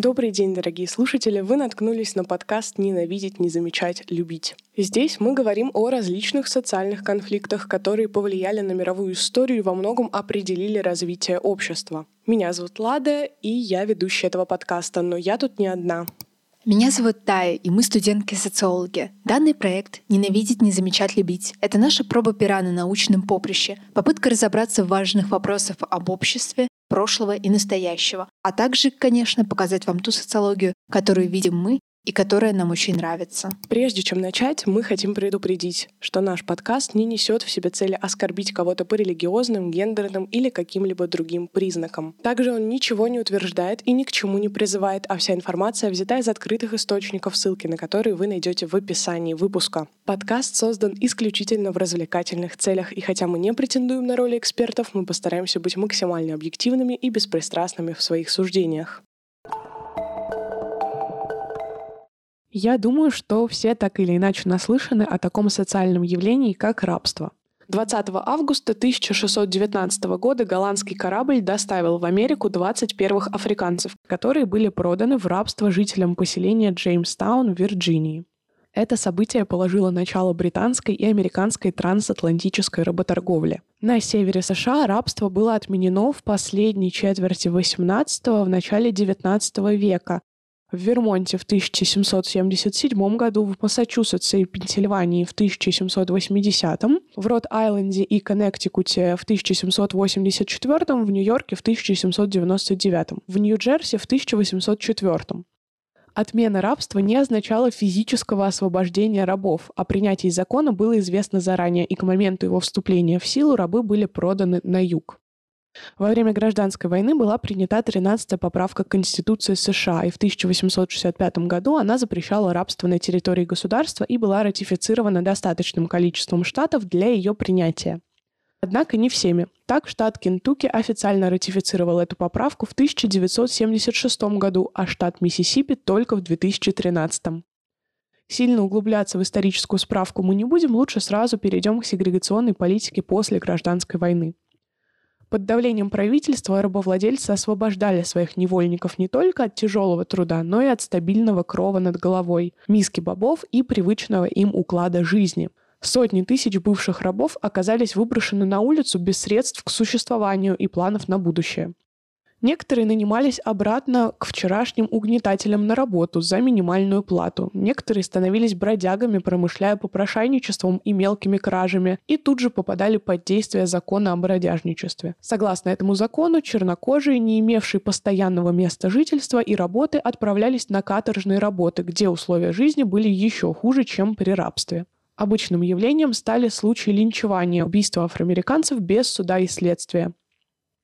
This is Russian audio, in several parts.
Добрый день, дорогие слушатели! Вы наткнулись на подкаст «Ненавидеть, не замечать, любить». Здесь мы говорим о различных социальных конфликтах, которые повлияли на мировую историю и во многом определили развитие общества. Меня зовут Лада, и я ведущая этого подкаста, но я тут не одна. Меня зовут Тая, и мы студентки-социологи. Данный проект «Ненавидеть, не замечать, любить» — это наша проба пера на научном поприще, попытка разобраться в важных вопросах об обществе, прошлого и настоящего, а также, конечно, показать вам ту социологию, которую видим мы и которая нам очень нравится. Прежде чем начать, мы хотим предупредить, что наш подкаст не несет в себе цели оскорбить кого-то по религиозным, гендерным или каким-либо другим признакам. Также он ничего не утверждает и ни к чему не призывает, а вся информация взята из открытых источников, ссылки на которые вы найдете в описании выпуска. Подкаст создан исключительно в развлекательных целях, и хотя мы не претендуем на роли экспертов, мы постараемся быть максимально объективными и беспристрастными в своих суждениях. Я думаю, что все так или иначе наслышаны о таком социальном явлении, как рабство. 20 августа 1619 года голландский корабль доставил в Америку 20 первых африканцев, которые были проданы в рабство жителям поселения Джеймстаун в Вирджинии. Это событие положило начало британской и американской трансатлантической работорговле. На севере США рабство было отменено в последней четверти XVIII – в начале XIX века, в Вермонте в 1777 году, в Массачусетсе и Пенсильвании в 1780, в Род-Айленде и Коннектикуте в 1784, в Нью-Йорке в 1799, в Нью-Джерси в 1804. Отмена рабства не означала физического освобождения рабов, а принятие закона было известно заранее, и к моменту его вступления в силу рабы были проданы на юг. Во время гражданской войны была принята 13-я поправка Конституции США, и в 1865 году она запрещала рабство на территории государства и была ратифицирована достаточным количеством штатов для ее принятия. Однако не всеми. Так, штат Кентукки официально ратифицировал эту поправку в 1976 году, а штат Миссисипи только в 2013. Сильно углубляться в историческую справку мы не будем, лучше сразу перейдем к сегрегационной политике после гражданской войны. Под давлением правительства рабовладельцы освобождали своих невольников не только от тяжелого труда, но и от стабильного крова над головой, миски бобов и привычного им уклада жизни. Сотни тысяч бывших рабов оказались выброшены на улицу без средств к существованию и планов на будущее. Некоторые нанимались обратно к вчерашним угнетателям на работу за минимальную плату. Некоторые становились бродягами, промышляя попрошайничеством и мелкими кражами, и тут же попадали под действие закона о бродяжничестве. Согласно этому закону, чернокожие, не имевшие постоянного места жительства и работы, отправлялись на каторжные работы, где условия жизни были еще хуже, чем при рабстве. Обычным явлением стали случаи линчевания, убийства афроамериканцев без суда и следствия.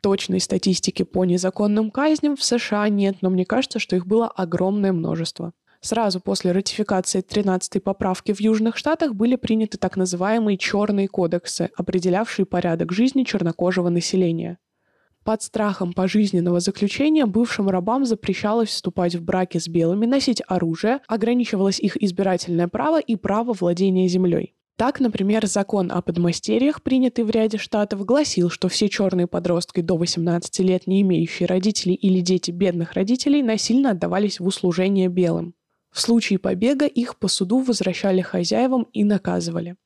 Точной статистики по незаконным казням в США нет, но мне кажется, что их было огромное множество. Сразу после ратификации 13-й поправки в Южных Штатах были приняты так называемые «черные кодексы», определявшие порядок жизни чернокожего населения. Под страхом пожизненного заключения бывшим рабам запрещалось вступать в браки с белыми, носить оружие, ограничивалось их избирательное право и право владения землей. Так, например, закон о подмастерьях, принятый в ряде штатов, гласил, что все черные подростки до 18 лет, не имеющие родителей или дети бедных родителей, насильно отдавались в услужение белым. В случае побега их по суду возвращали хозяевам и наказывали.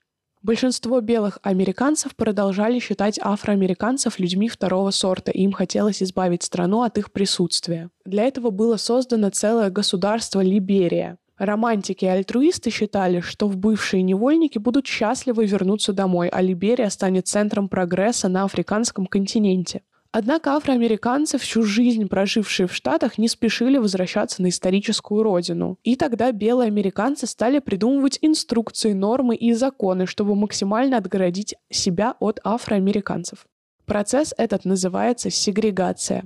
Большинство белых американцев продолжали считать афроамериканцев людьми второго сорта, и им хотелось избавить страну от их присутствия. Для этого было создано целое государство Либерия, Романтики и альтруисты считали, что в бывшие невольники будут счастливы вернуться домой, а Либерия станет центром прогресса на африканском континенте. Однако афроамериканцы, всю жизнь прожившие в Штатах, не спешили возвращаться на историческую родину. И тогда белые американцы стали придумывать инструкции, нормы и законы, чтобы максимально отгородить себя от афроамериканцев. Процесс этот называется сегрегация.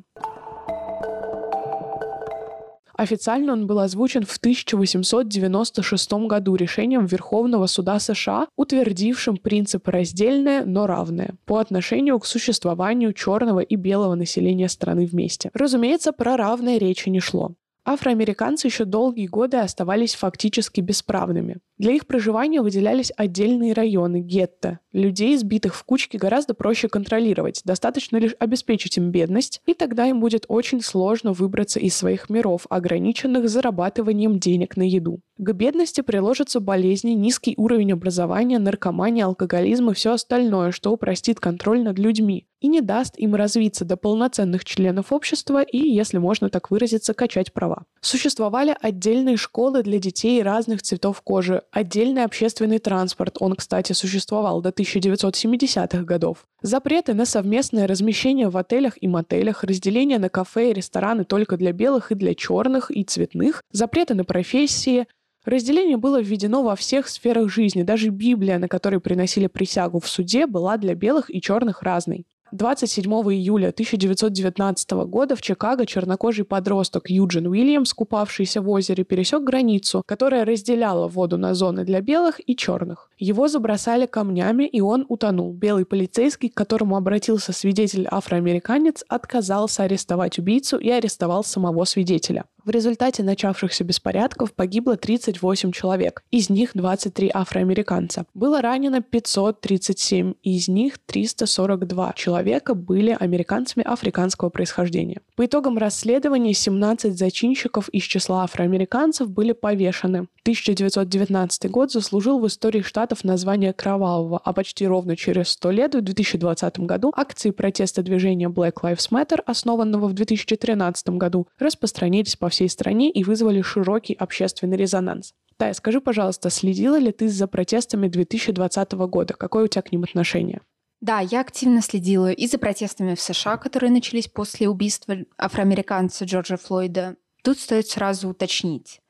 Официально он был озвучен в 1896 году решением Верховного суда США, утвердившим принцип раздельное, но равное по отношению к существованию черного и белого населения страны вместе. Разумеется, про равное речи не шло. Афроамериканцы еще долгие годы оставались фактически бесправными. Для их проживания выделялись отдельные районы, гетто. Людей, сбитых в кучки, гораздо проще контролировать. Достаточно лишь обеспечить им бедность, и тогда им будет очень сложно выбраться из своих миров, ограниченных зарабатыванием денег на еду. К бедности приложатся болезни, низкий уровень образования, наркомания, алкоголизм и все остальное, что упростит контроль над людьми и не даст им развиться до полноценных членов общества и, если можно так выразиться, качать права. Существовали отдельные школы для детей разных цветов кожи, отдельный общественный транспорт, он, кстати, существовал до 1970-х годов, запреты на совместное размещение в отелях и мотелях, разделение на кафе и рестораны только для белых и для черных и цветных, запреты на профессии, Разделение было введено во всех сферах жизни. Даже Библия, на которой приносили присягу в суде, была для белых и черных разной. 27 июля 1919 года в Чикаго чернокожий подросток Юджин Уильямс, купавшийся в озере, пересек границу, которая разделяла воду на зоны для белых и черных. Его забросали камнями, и он утонул. Белый полицейский, к которому обратился свидетель-афроамериканец, отказался арестовать убийцу и арестовал самого свидетеля. В результате начавшихся беспорядков погибло 38 человек, из них 23 афроамериканца. Было ранено 537, из них 342 человека были американцами африканского происхождения. По итогам расследования 17 зачинщиков из числа афроамериканцев были повешены. 1919 год заслужил в истории Штатов название кровавого, а почти ровно через 100 лет, в 2020 году, акции протеста движения Black Lives Matter, основанного в 2013 году, распространились по всей стране и вызвали широкий общественный резонанс. Тая, скажи, пожалуйста, следила ли ты за протестами 2020 года? Какое у тебя к ним отношение? Да, я активно следила и за протестами в США, которые начались после убийства афроамериканца Джорджа Флойда. Тут стоит сразу уточнить.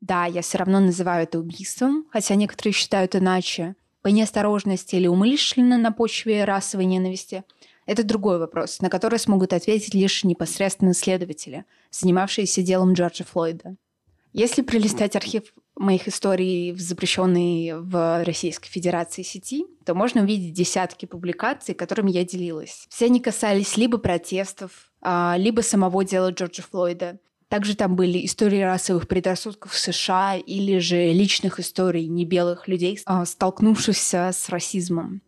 Да, я все равно называю это убийством, хотя некоторые считают иначе, по неосторожности или умышленно на почве расовой ненависти – это другой вопрос, на который смогут ответить лишь непосредственно следователи, занимавшиеся делом Джорджа Флойда. Если пролистать архив моих историй в запрещенной в Российской Федерации сети, то можно увидеть десятки публикаций, которыми я делилась. Все они касались либо протестов, а, либо самого дела Джорджа Флойда. Также там были истории расовых предрассудков в США или же личных историй небелых людей, а, столкнувшихся с расизмом.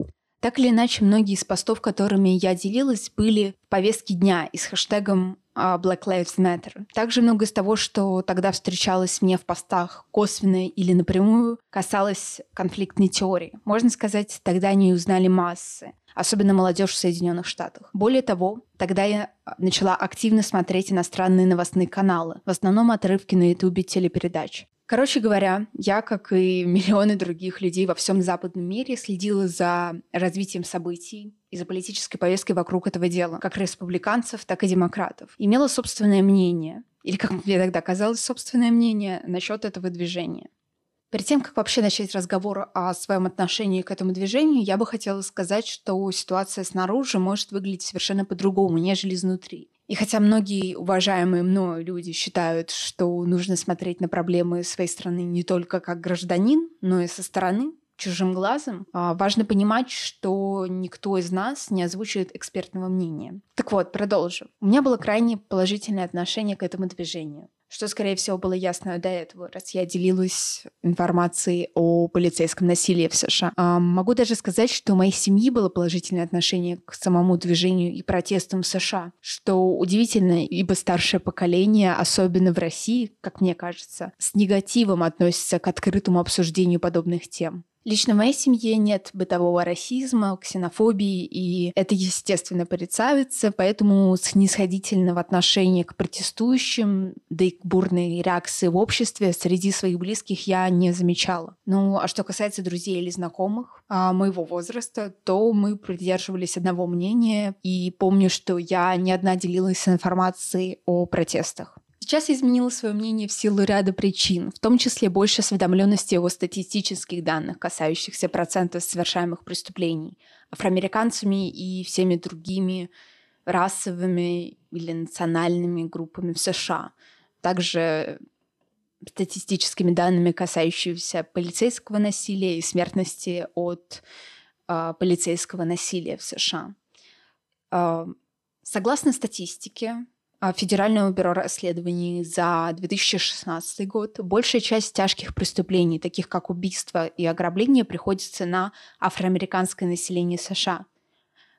Так или иначе, многие из постов, которыми я делилась, были в повестке дня и с хэштегом а, Black Lives Matter. Также много из того, что тогда встречалось мне в постах косвенно или напрямую, касалось конфликтной теории. Можно сказать, тогда они узнали массы, особенно молодежь в Соединенных Штатах. Более того, тогда я начала активно смотреть иностранные новостные каналы, в основном отрывки на ютубе телепередач. Короче говоря, я, как и миллионы других людей во всем западном мире, следила за развитием событий и за политической повесткой вокруг этого дела, как республиканцев, так и демократов. Имела собственное мнение, или, как мне тогда казалось, собственное мнение насчет этого движения. Перед тем, как вообще начать разговор о своем отношении к этому движению, я бы хотела сказать, что ситуация снаружи может выглядеть совершенно по-другому, нежели изнутри. И хотя многие уважаемые мною люди считают, что нужно смотреть на проблемы своей страны не только как гражданин, но и со стороны, чужим глазом, а, важно понимать, что никто из нас не озвучивает экспертного мнения. Так вот, продолжим. У меня было крайне положительное отношение к этому движению что, скорее всего, было ясно до этого, раз я делилась информацией о полицейском насилии в США. Могу даже сказать, что у моей семьи было положительное отношение к самому движению и протестам в США, что удивительно, ибо старшее поколение, особенно в России, как мне кажется, с негативом относится к открытому обсуждению подобных тем. Лично в моей семье нет бытового расизма, ксенофобии, и это, естественно, порицается, поэтому снисходительного отношения к протестующим, да и к бурной реакции в обществе среди своих близких я не замечала. Ну, а что касается друзей или знакомых а, моего возраста, то мы придерживались одного мнения, и помню, что я не одна делилась информацией о протестах. Сейчас я изменила свое мнение в силу ряда причин, в том числе больше осведомленности о статистических данных, касающихся процентов совершаемых преступлений афроамериканцами и всеми другими расовыми или национальными группами в США. Также статистическими данными, касающимися полицейского насилия и смертности от э, полицейского насилия в США. Э, согласно статистике, Федерального бюро расследований за 2016 год большая часть тяжких преступлений, таких как убийство и ограбление, приходится на афроамериканское население США –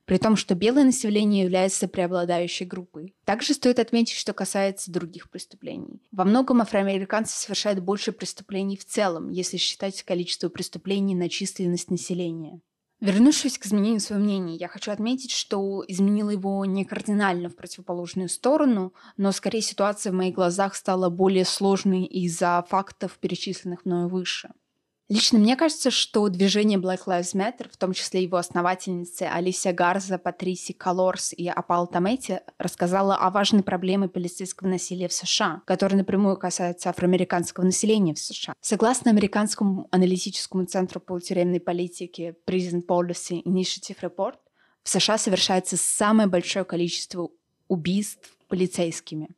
при том, что белое население является преобладающей группой. Также стоит отметить, что касается других преступлений. Во многом афроамериканцы совершают больше преступлений в целом, если считать количество преступлений на численность населения. Вернувшись к изменению своего мнения, я хочу отметить, что изменила его не кардинально в противоположную сторону, но скорее ситуация в моих глазах стала более сложной из-за фактов, перечисленных мною выше. Лично мне кажется, что движение Black Lives Matter, в том числе его основательницы Алисия Гарза, Патриси Колорс и Апал Тамети, рассказала о важной проблеме полицейского насилия в США, которая напрямую касается афроамериканского населения в США. Согласно Американскому аналитическому центру по тюремной политике Prison Policy Initiative Report, в США совершается самое большое количество убийств полицейскими.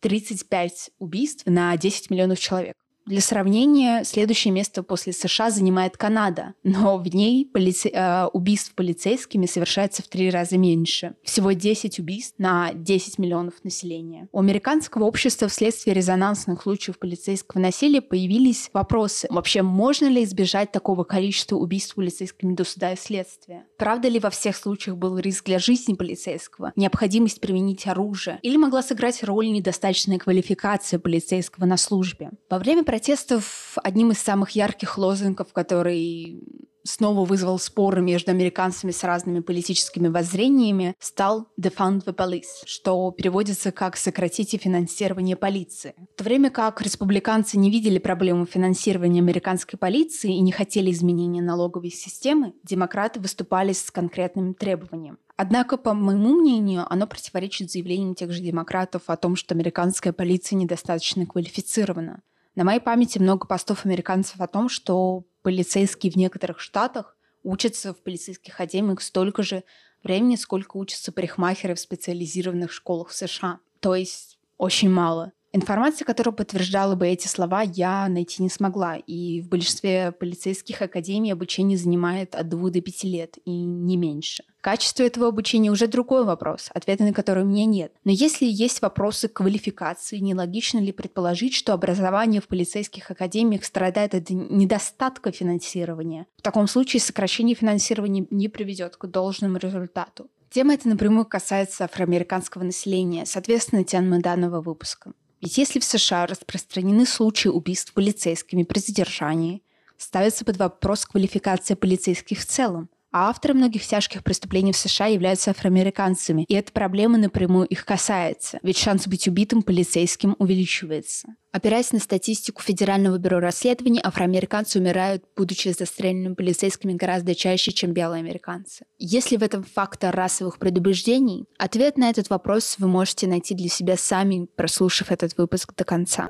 35 а, убийств на 10 миллионов человек. Для сравнения, следующее место после США занимает Канада, но в ней полице... э, убийств полицейскими совершается в три раза меньше. Всего 10 убийств на 10 миллионов населения. У американского общества вследствие резонансных случаев полицейского насилия появились вопросы. Вообще, можно ли избежать такого количества убийств полицейскими до суда и следствия? Правда ли во всех случаях был риск для жизни полицейского? Необходимость применить оружие? Или могла сыграть роль недостаточная квалификация полицейского на службе? Во время протестов одним из самых ярких лозунгов, который снова вызвал споры между американцами с разными политическими воззрениями, стал «defund the police», что переводится как «сократите финансирование полиции». В то время как республиканцы не видели проблему финансирования американской полиции и не хотели изменения налоговой системы, демократы выступали с конкретным требованием. Однако, по моему мнению, оно противоречит заявлениям тех же демократов о том, что американская полиция недостаточно квалифицирована. На моей памяти много постов американцев о том, что полицейские в некоторых штатах учатся в полицейских академиях столько же времени, сколько учатся парикмахеры в специализированных школах в США. То есть очень мало. Информации, которая подтверждала бы эти слова, я найти не смогла. И в большинстве полицейских академий обучение занимает от двух до пяти лет, и не меньше. Качество этого обучения уже другой вопрос, ответа на который у меня нет. Но если есть вопросы квалификации, нелогично ли предположить, что образование в полицейских академиях страдает от недостатка финансирования? В таком случае сокращение финансирования не приведет к должному результату. Тема эта напрямую касается афроамериканского населения, соответственно, тема данного выпуска. Ведь если в США распространены случаи убийств полицейскими при задержании, ставится под вопрос квалификация полицейских в целом. А авторы многих тяжких преступлений в США являются афроамериканцами, и эта проблема напрямую их касается, ведь шанс быть убитым полицейским увеличивается. Опираясь на статистику Федерального бюро расследований, афроамериканцы умирают, будучи застреленными полицейскими гораздо чаще, чем белые американцы. Если в этом фактор расовых предубеждений, ответ на этот вопрос вы можете найти для себя сами, прослушав этот выпуск до конца.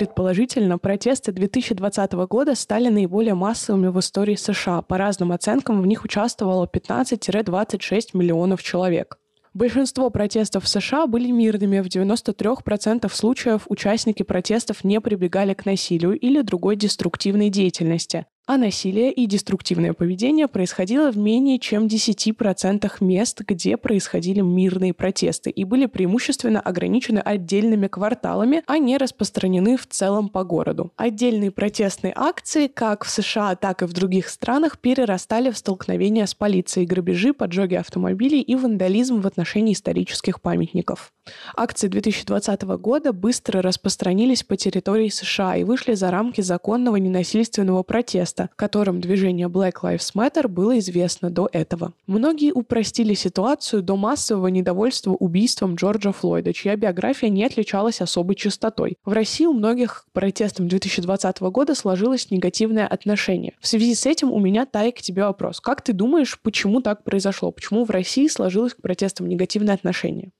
Предположительно, протесты 2020 года стали наиболее массовыми в истории США. По разным оценкам, в них участвовало 15-26 миллионов человек. Большинство протестов в США были мирными. В 93% случаев участники протестов не прибегали к насилию или другой деструктивной деятельности а насилие и деструктивное поведение происходило в менее чем 10% мест, где происходили мирные протесты и были преимущественно ограничены отдельными кварталами, а не распространены в целом по городу. Отдельные протестные акции, как в США, так и в других странах, перерастали в столкновения с полицией, грабежи, поджоги автомобилей и вандализм в отношении исторических памятников. Акции 2020 года быстро распространились по территории США и вышли за рамки законного ненасильственного протеста, которым движение Black Lives Matter было известно до этого. Многие упростили ситуацию до массового недовольства убийством Джорджа Флойда, чья биография не отличалась особой чистотой. В России у многих к протестам 2020 года сложилось негативное отношение. В связи с этим у меня, Тай, к тебе вопрос. Как ты думаешь, почему так произошло? Почему в России сложилось к протестам негативное отношение?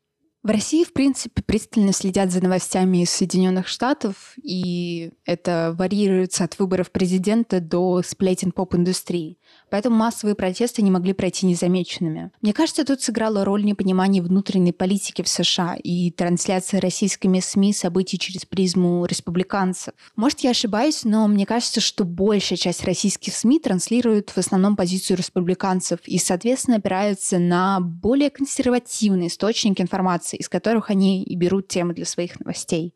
В России, в принципе, пристально следят за новостями из Соединенных Штатов, и это варьируется от выборов президента до сплетен поп-индустрии. Поэтому массовые протесты не могли пройти незамеченными. Мне кажется, тут сыграла роль непонимание внутренней политики в США и трансляция российскими СМИ событий через призму республиканцев. Может, я ошибаюсь, но мне кажется, что большая часть российских СМИ транслирует в основном позицию республиканцев и, соответственно, опираются на более консервативные источники информации, из которых они и берут темы для своих новостей.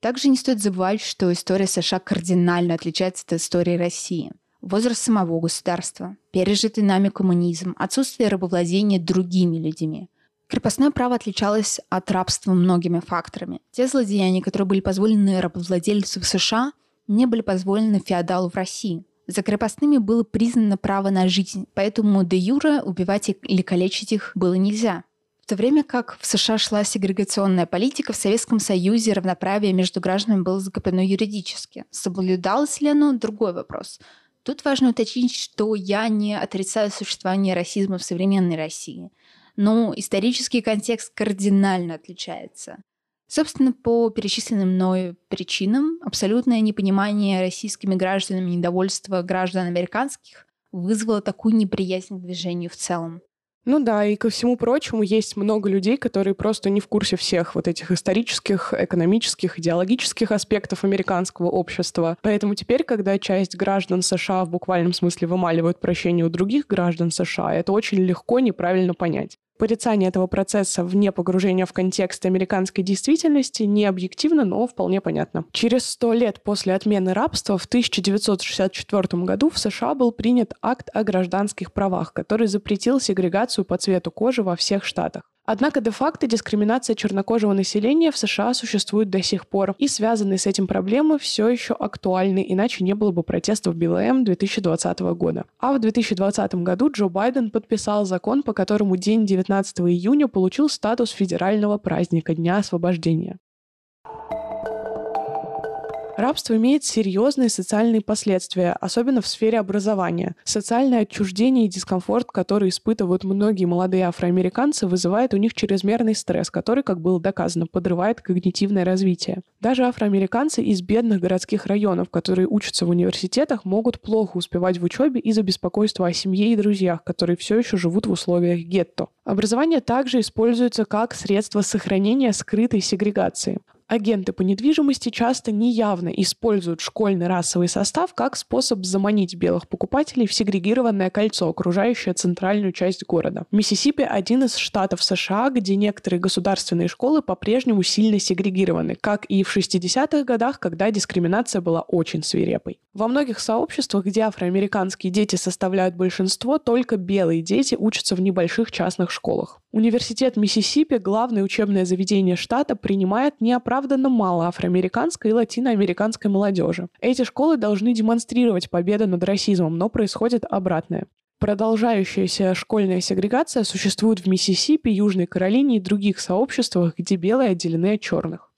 Также не стоит забывать, что история США кардинально отличается от истории России. Возраст самого государства, пережитый нами коммунизм, отсутствие рабовладения другими людьми. Крепостное право отличалось от рабства многими факторами. Те злодеяния, которые были позволены рабовладельцу в США, не были позволены феодалу в России. За крепостными было признано право на жизнь, поэтому де юра убивать или калечить их было нельзя. В то время как в США шла сегрегационная политика, в Советском Союзе равноправие между гражданами было закреплено юридически. Соблюдалось ли оно – другой вопрос. Тут важно уточнить, что я не отрицаю существование расизма в современной России. Но исторический контекст кардинально отличается. Собственно, по перечисленным мною причинам, абсолютное непонимание российскими гражданами недовольства граждан американских вызвало такую неприязнь к движению в целом. Ну да, и ко всему прочему есть много людей, которые просто не в курсе всех вот этих исторических, экономических, идеологических аспектов американского общества. Поэтому теперь, когда часть граждан США в буквальном смысле вымаливают прощение у других граждан США, это очень легко неправильно понять порицание этого процесса вне погружения в контекст американской действительности не объективно, но вполне понятно. Через сто лет после отмены рабства в 1964 году в США был принят акт о гражданских правах, который запретил сегрегацию по цвету кожи во всех штатах. Однако де-факто дискриминация чернокожего населения в США существует до сих пор, и связанные с этим проблемы все еще актуальны, иначе не было бы протестов БЛМ 2020 года. А в 2020 году Джо Байден подписал закон, по которому день 19 июня получил статус федерального праздника Дня освобождения. Рабство имеет серьезные социальные последствия, особенно в сфере образования. Социальное отчуждение и дискомфорт, который испытывают многие молодые афроамериканцы, вызывает у них чрезмерный стресс, который, как было доказано, подрывает когнитивное развитие. Даже афроамериканцы из бедных городских районов, которые учатся в университетах, могут плохо успевать в учебе из-за беспокойства о семье и друзьях, которые все еще живут в условиях гетто. Образование также используется как средство сохранения скрытой сегрегации. Агенты по недвижимости часто неявно используют школьный расовый состав как способ заманить белых покупателей в сегрегированное кольцо, окружающее центральную часть города. Миссисипи – один из штатов США, где некоторые государственные школы по-прежнему сильно сегрегированы, как и в 60-х годах, когда дискриминация была очень свирепой. Во многих сообществах, где афроамериканские дети составляют большинство, только белые дети учатся в небольших частных школах. Университет Миссисипи, главное учебное заведение штата, принимает неоправданно мало афроамериканской и латиноамериканской молодежи. Эти школы должны демонстрировать победу над расизмом, но происходит обратное. Продолжающаяся школьная сегрегация существует в Миссисипи, Южной Каролине и других сообществах, где белые отделены от черных.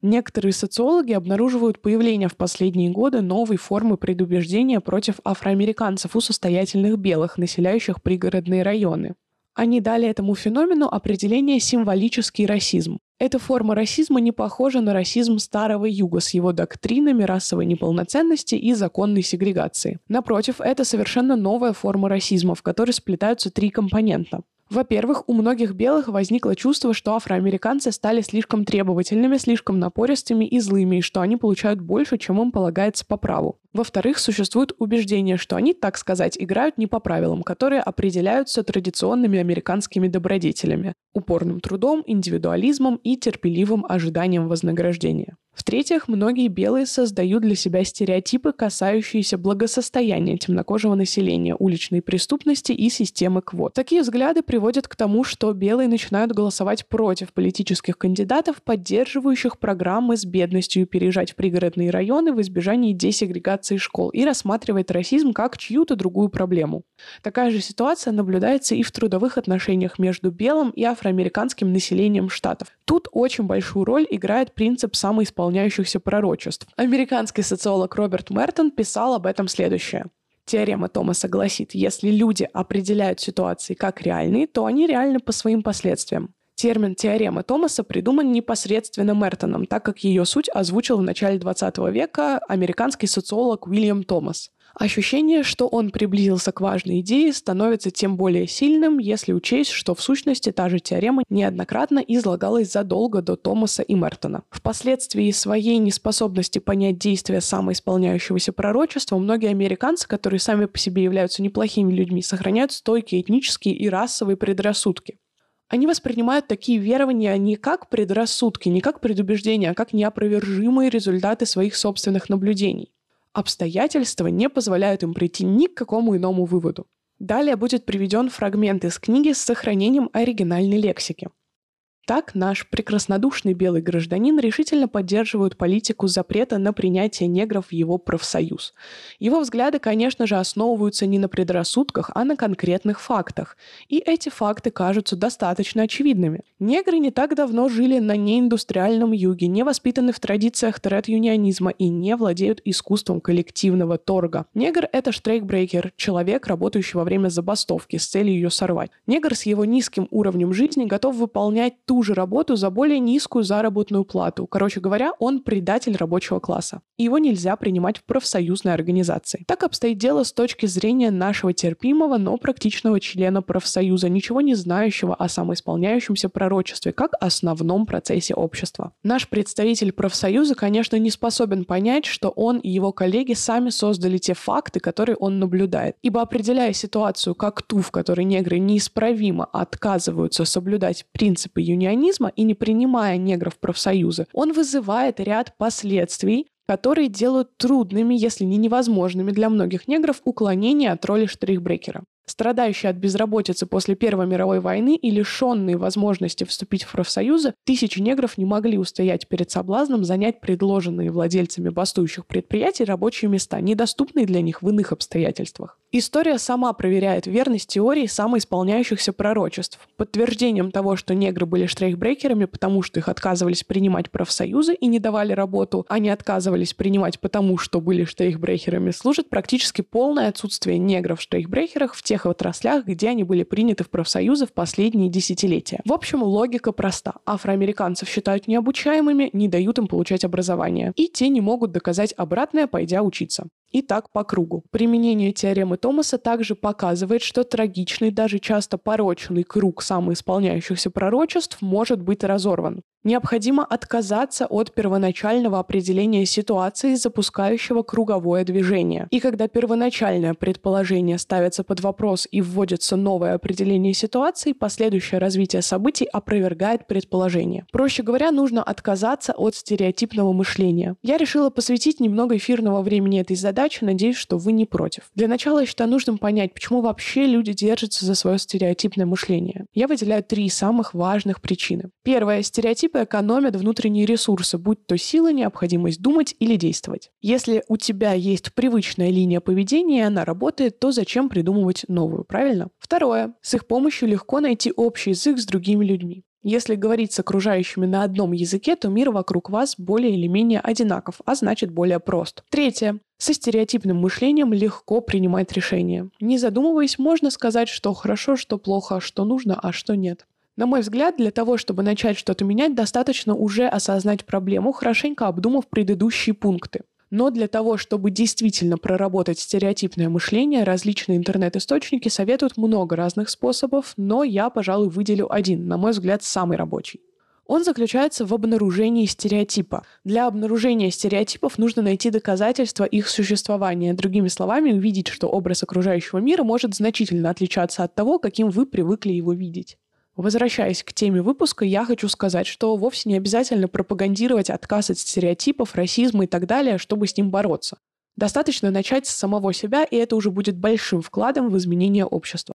Некоторые социологи обнаруживают появление в последние годы новой формы предубеждения против афроамериканцев у состоятельных белых, населяющих пригородные районы. Они дали этому феномену определение «символический расизм». Эта форма расизма не похожа на расизм Старого Юга с его доктринами расовой неполноценности и законной сегрегации. Напротив, это совершенно новая форма расизма, в которой сплетаются три компонента. Во-первых, у многих белых возникло чувство, что афроамериканцы стали слишком требовательными, слишком напористыми и злыми, и что они получают больше, чем им полагается по праву. Во-вторых, существует убеждение, что они, так сказать, играют не по правилам, которые определяются традиционными американскими добродетелями – упорным трудом, индивидуализмом и терпеливым ожиданием вознаграждения. В-третьих, многие белые создают для себя стереотипы, касающиеся благосостояния темнокожего населения, уличной преступности и системы квот. Такие взгляды приводят к тому, что белые начинают голосовать против политических кандидатов, поддерживающих программы с бедностью переезжать в пригородные районы в избежании десегрегации школ и рассматривать расизм как чью-то другую проблему. Такая же ситуация наблюдается и в трудовых отношениях между белым и афроамериканским населением штатов. Тут очень большую роль играет принцип самоисполнения исполняющихся пророчеств. Американский социолог Роберт Мертон писал об этом следующее. Теорема Томаса гласит, если люди определяют ситуации как реальные, то они реальны по своим последствиям. Термин теоремы Томаса придуман непосредственно Мертоном, так как ее суть озвучил в начале 20 века американский социолог Уильям Томас. Ощущение, что он приблизился к важной идее, становится тем более сильным, если учесть, что в сущности та же теорема неоднократно излагалась задолго до Томаса и Мертона. Впоследствии своей неспособности понять действия самоисполняющегося пророчества, многие американцы, которые сами по себе являются неплохими людьми, сохраняют стойкие этнические и расовые предрассудки. Они воспринимают такие верования не как предрассудки, не как предубеждения, а как неопровержимые результаты своих собственных наблюдений обстоятельства не позволяют им прийти ни к какому иному выводу. Далее будет приведен фрагмент из книги с сохранением оригинальной лексики. Так наш прекраснодушный белый гражданин решительно поддерживает политику запрета на принятие негров в его профсоюз. Его взгляды, конечно же, основываются не на предрассудках, а на конкретных фактах. И эти факты кажутся достаточно очевидными. Негры не так давно жили на неиндустриальном юге, не воспитаны в традициях тред-юнионизма и не владеют искусством коллективного торга. Негр — это штрейкбрейкер, человек, работающий во время забастовки с целью ее сорвать. Негр с его низким уровнем жизни готов выполнять ту ту же работу за более низкую заработную плату. Короче говоря, он предатель рабочего класса. И его нельзя принимать в профсоюзной организации. Так обстоит дело с точки зрения нашего терпимого, но практичного члена профсоюза, ничего не знающего о самоисполняющемся пророчестве, как основном процессе общества. Наш представитель профсоюза, конечно, не способен понять, что он и его коллеги сами создали те факты, которые он наблюдает. Ибо определяя ситуацию как ту, в которой негры неисправимо отказываются соблюдать принципы юниорства, унионизма и не принимая негров в профсоюзы, он вызывает ряд последствий, которые делают трудными, если не невозможными для многих негров уклонение от роли штрихбрекера. Страдающие от безработицы после Первой мировой войны и лишенные возможности вступить в профсоюзы, тысячи негров не могли устоять перед соблазном занять предложенные владельцами бастующих предприятий рабочие места, недоступные для них в иных обстоятельствах. История сама проверяет верность теории самоисполняющихся пророчеств. Подтверждением того, что негры были штрейхбрекерами, потому что их отказывались принимать профсоюзы и не давали работу, а не отказывались принимать потому, что были штрейхбрекерами, служит практически полное отсутствие негров в штрейхбрекерах в тех отраслях, где они были приняты в профсоюзы в последние десятилетия. В общем, логика проста. Афроамериканцев считают необучаемыми, не дают им получать образование. И те не могут доказать обратное, пойдя учиться. И так по кругу. Применение теоремы Томаса также показывает, что трагичный, даже часто порочный круг самоисполняющихся пророчеств может быть разорван. Необходимо отказаться от первоначального определения ситуации, запускающего круговое движение. И когда первоначальное предположение ставится под вопрос и вводится новое определение ситуации, последующее развитие событий опровергает предположение. Проще говоря, нужно отказаться от стереотипного мышления. Я решила посвятить немного эфирного времени этой задаче, надеюсь, что вы не против. Для начала я считаю нужным понять, почему вообще люди держатся за свое стереотипное мышление. Я выделяю три самых важных причины. Первое. Стереотип стереотипы экономят внутренние ресурсы, будь то сила, необходимость думать или действовать. Если у тебя есть привычная линия поведения, и она работает, то зачем придумывать новую, правильно? Второе. С их помощью легко найти общий язык с другими людьми. Если говорить с окружающими на одном языке, то мир вокруг вас более или менее одинаков, а значит более прост. Третье. Со стереотипным мышлением легко принимать решения. Не задумываясь, можно сказать, что хорошо, что плохо, что нужно, а что нет. На мой взгляд, для того, чтобы начать что-то менять, достаточно уже осознать проблему, хорошенько обдумав предыдущие пункты. Но для того, чтобы действительно проработать стереотипное мышление, различные интернет-источники советуют много разных способов, но я, пожалуй, выделю один, на мой взгляд, самый рабочий. Он заключается в обнаружении стереотипа. Для обнаружения стереотипов нужно найти доказательства их существования. Другими словами, увидеть, что образ окружающего мира может значительно отличаться от того, каким вы привыкли его видеть. Возвращаясь к теме выпуска, я хочу сказать, что вовсе не обязательно пропагандировать отказ от стереотипов, расизма и так далее, чтобы с ним бороться. Достаточно начать с самого себя, и это уже будет большим вкладом в изменение общества.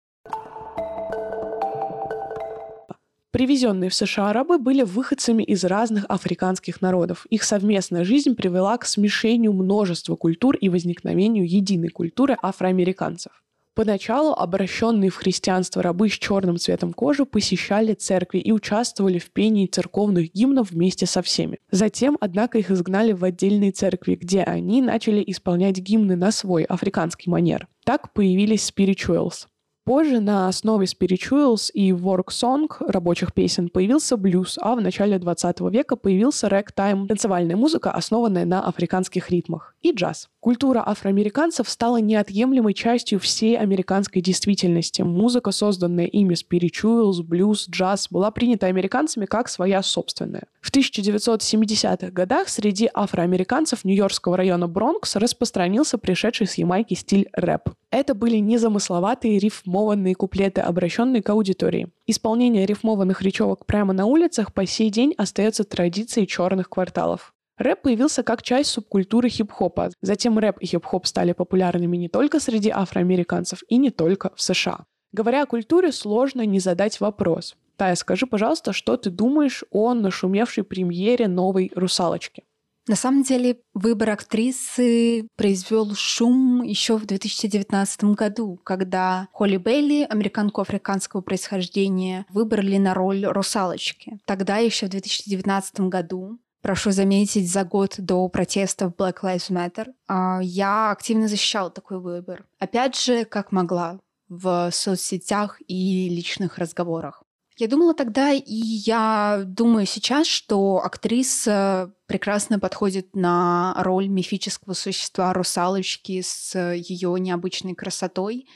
Привезенные в США арабы были выходцами из разных африканских народов. Их совместная жизнь привела к смешению множества культур и возникновению единой культуры афроамериканцев. Поначалу обращенные в христианство рабы с черным цветом кожи посещали церкви и участвовали в пении церковных гимнов вместе со всеми. Затем, однако, их изгнали в отдельные церкви, где они начали исполнять гимны на свой африканский манер. Так появились spirituals. Позже на основе spirituals и work song рабочих песен появился блюз, а в начале 20 века появился рэг-тайм, танцевальная музыка, основанная на африканских ритмах. И джаз. Культура афроамериканцев стала неотъемлемой частью всей американской действительности. Музыка, созданная ими спиричуэлс, блюз, джаз, была принята американцами как своя собственная. В 1970-х годах среди афроамериканцев Нью-Йоркского района Бронкс распространился пришедший с Ямайки стиль рэп. Это были незамысловатые рифмованные куплеты, обращенные к аудитории. Исполнение рифмованных речевок прямо на улицах по сей день остается традицией черных кварталов. Рэп появился как часть субкультуры хип-хопа. Затем рэп и хип-хоп стали популярными не только среди афроамериканцев и не только в США. Говоря о культуре, сложно не задать вопрос. Тая, скажи, пожалуйста, что ты думаешь о нашумевшей премьере новой «Русалочки»? На самом деле выбор актрисы произвел шум еще в 2019 году, когда Холли Бейли, американку африканского происхождения, выбрали на роль русалочки. Тогда еще в 2019 году прошу заметить, за год до протестов Black Lives Matter, а, я активно защищала такой выбор. Опять же, как могла, в соцсетях и личных разговорах. Я думала тогда, и я думаю сейчас, что актриса прекрасно подходит на роль мифического существа русалочки с ее необычной красотой.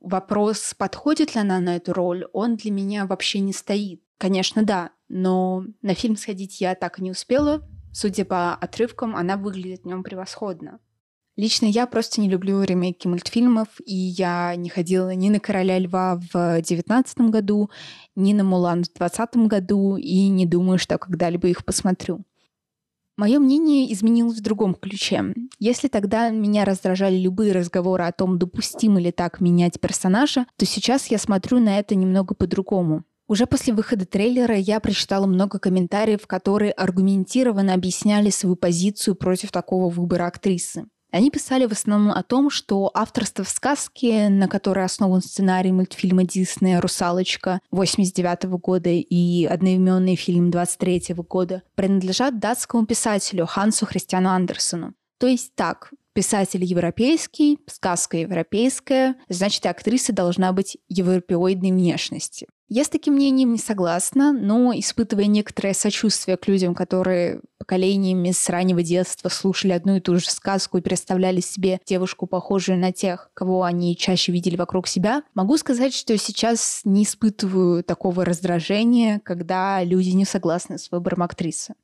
Вопрос, подходит ли она на эту роль, он для меня вообще не стоит. Конечно, да, но на фильм сходить я так и не успела. Судя по отрывкам, она выглядит в нем превосходно. Лично я просто не люблю ремейки мультфильмов, и я не ходила ни на «Короля льва» в девятнадцатом году, ни на «Мулан» в двадцатом году, и не думаю, что когда-либо их посмотрю. Мое мнение изменилось в другом ключе. Если тогда меня раздражали любые разговоры о том, допустимо ли так менять персонажа, то сейчас я смотрю на это немного по-другому. Уже после выхода трейлера я прочитала много комментариев, которые аргументированно объясняли свою позицию против такого выбора актрисы. Они писали в основном о том, что авторство в сказке, на которой основан сценарий мультфильма Диснея «Русалочка» 89 года и одноименный фильм 23 года, принадлежат датскому писателю Хансу Христиану Андерсону. То есть так, писатель европейский, сказка европейская, значит, актриса должна быть европеоидной внешности. Я с таким мнением не согласна, но испытывая некоторое сочувствие к людям, которые поколениями с раннего детства слушали одну и ту же сказку и представляли себе девушку, похожую на тех, кого они чаще видели вокруг себя, могу сказать, что сейчас не испытываю такого раздражения, когда люди не согласны с выбором актрисы.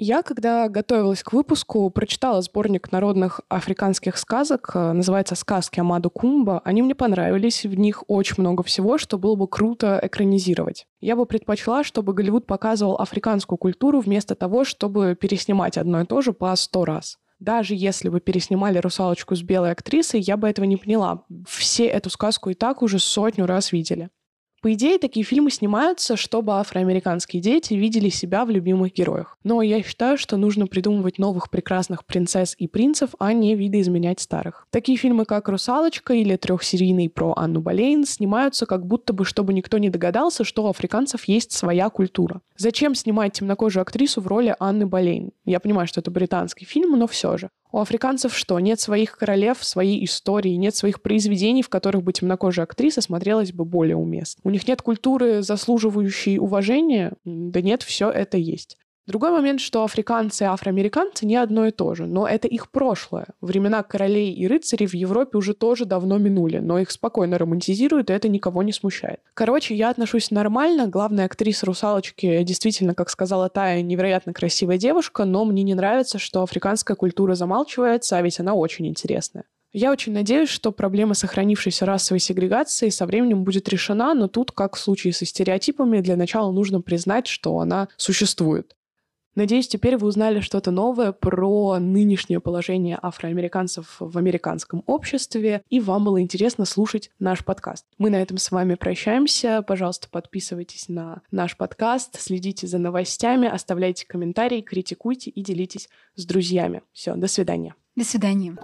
Я, когда готовилась к выпуску, прочитала сборник народных африканских сказок, э, называется «Сказки Амаду Кумба». Они мне понравились, в них очень много всего, что было бы круто экранизировать. Я бы предпочла, чтобы Голливуд показывал африканскую культуру вместо того, чтобы переснимать одно и то же по сто раз. Даже если бы переснимали «Русалочку» с белой актрисой, я бы этого не поняла. Все эту сказку и так уже сотню раз видели. По идее, такие фильмы снимаются, чтобы афроамериканские дети видели себя в любимых героях. Но я считаю, что нужно придумывать новых прекрасных принцесс и принцев, а не видоизменять старых. Такие фильмы, как «Русалочка» или трехсерийный про Анну Болейн снимаются как будто бы, чтобы никто не догадался, что у африканцев есть своя культура. Зачем снимать темнокожую актрису в роли Анны Болейн? Я понимаю, что это британский фильм, но все же. У африканцев что? Нет своих королев, своей истории, нет своих произведений, в которых бы темнокожая актриса смотрелась бы более уместно. У них нет культуры, заслуживающей уважения. Да нет, все это есть. Другой момент, что африканцы и афроамериканцы не одно и то же, но это их прошлое. Времена королей и рыцарей в Европе уже тоже давно минули, но их спокойно романтизируют, и это никого не смущает. Короче, я отношусь нормально. Главная актриса «Русалочки» действительно, как сказала Тая, невероятно красивая девушка, но мне не нравится, что африканская культура замалчивается, а ведь она очень интересная. Я очень надеюсь, что проблема сохранившейся расовой сегрегации со временем будет решена, но тут, как в случае со стереотипами, для начала нужно признать, что она существует. Надеюсь, теперь вы узнали что-то новое про нынешнее положение афроамериканцев в американском обществе, и вам было интересно слушать наш подкаст. Мы на этом с вами прощаемся. Пожалуйста, подписывайтесь на наш подкаст, следите за новостями, оставляйте комментарии, критикуйте и делитесь с друзьями. Все, до свидания. До свидания.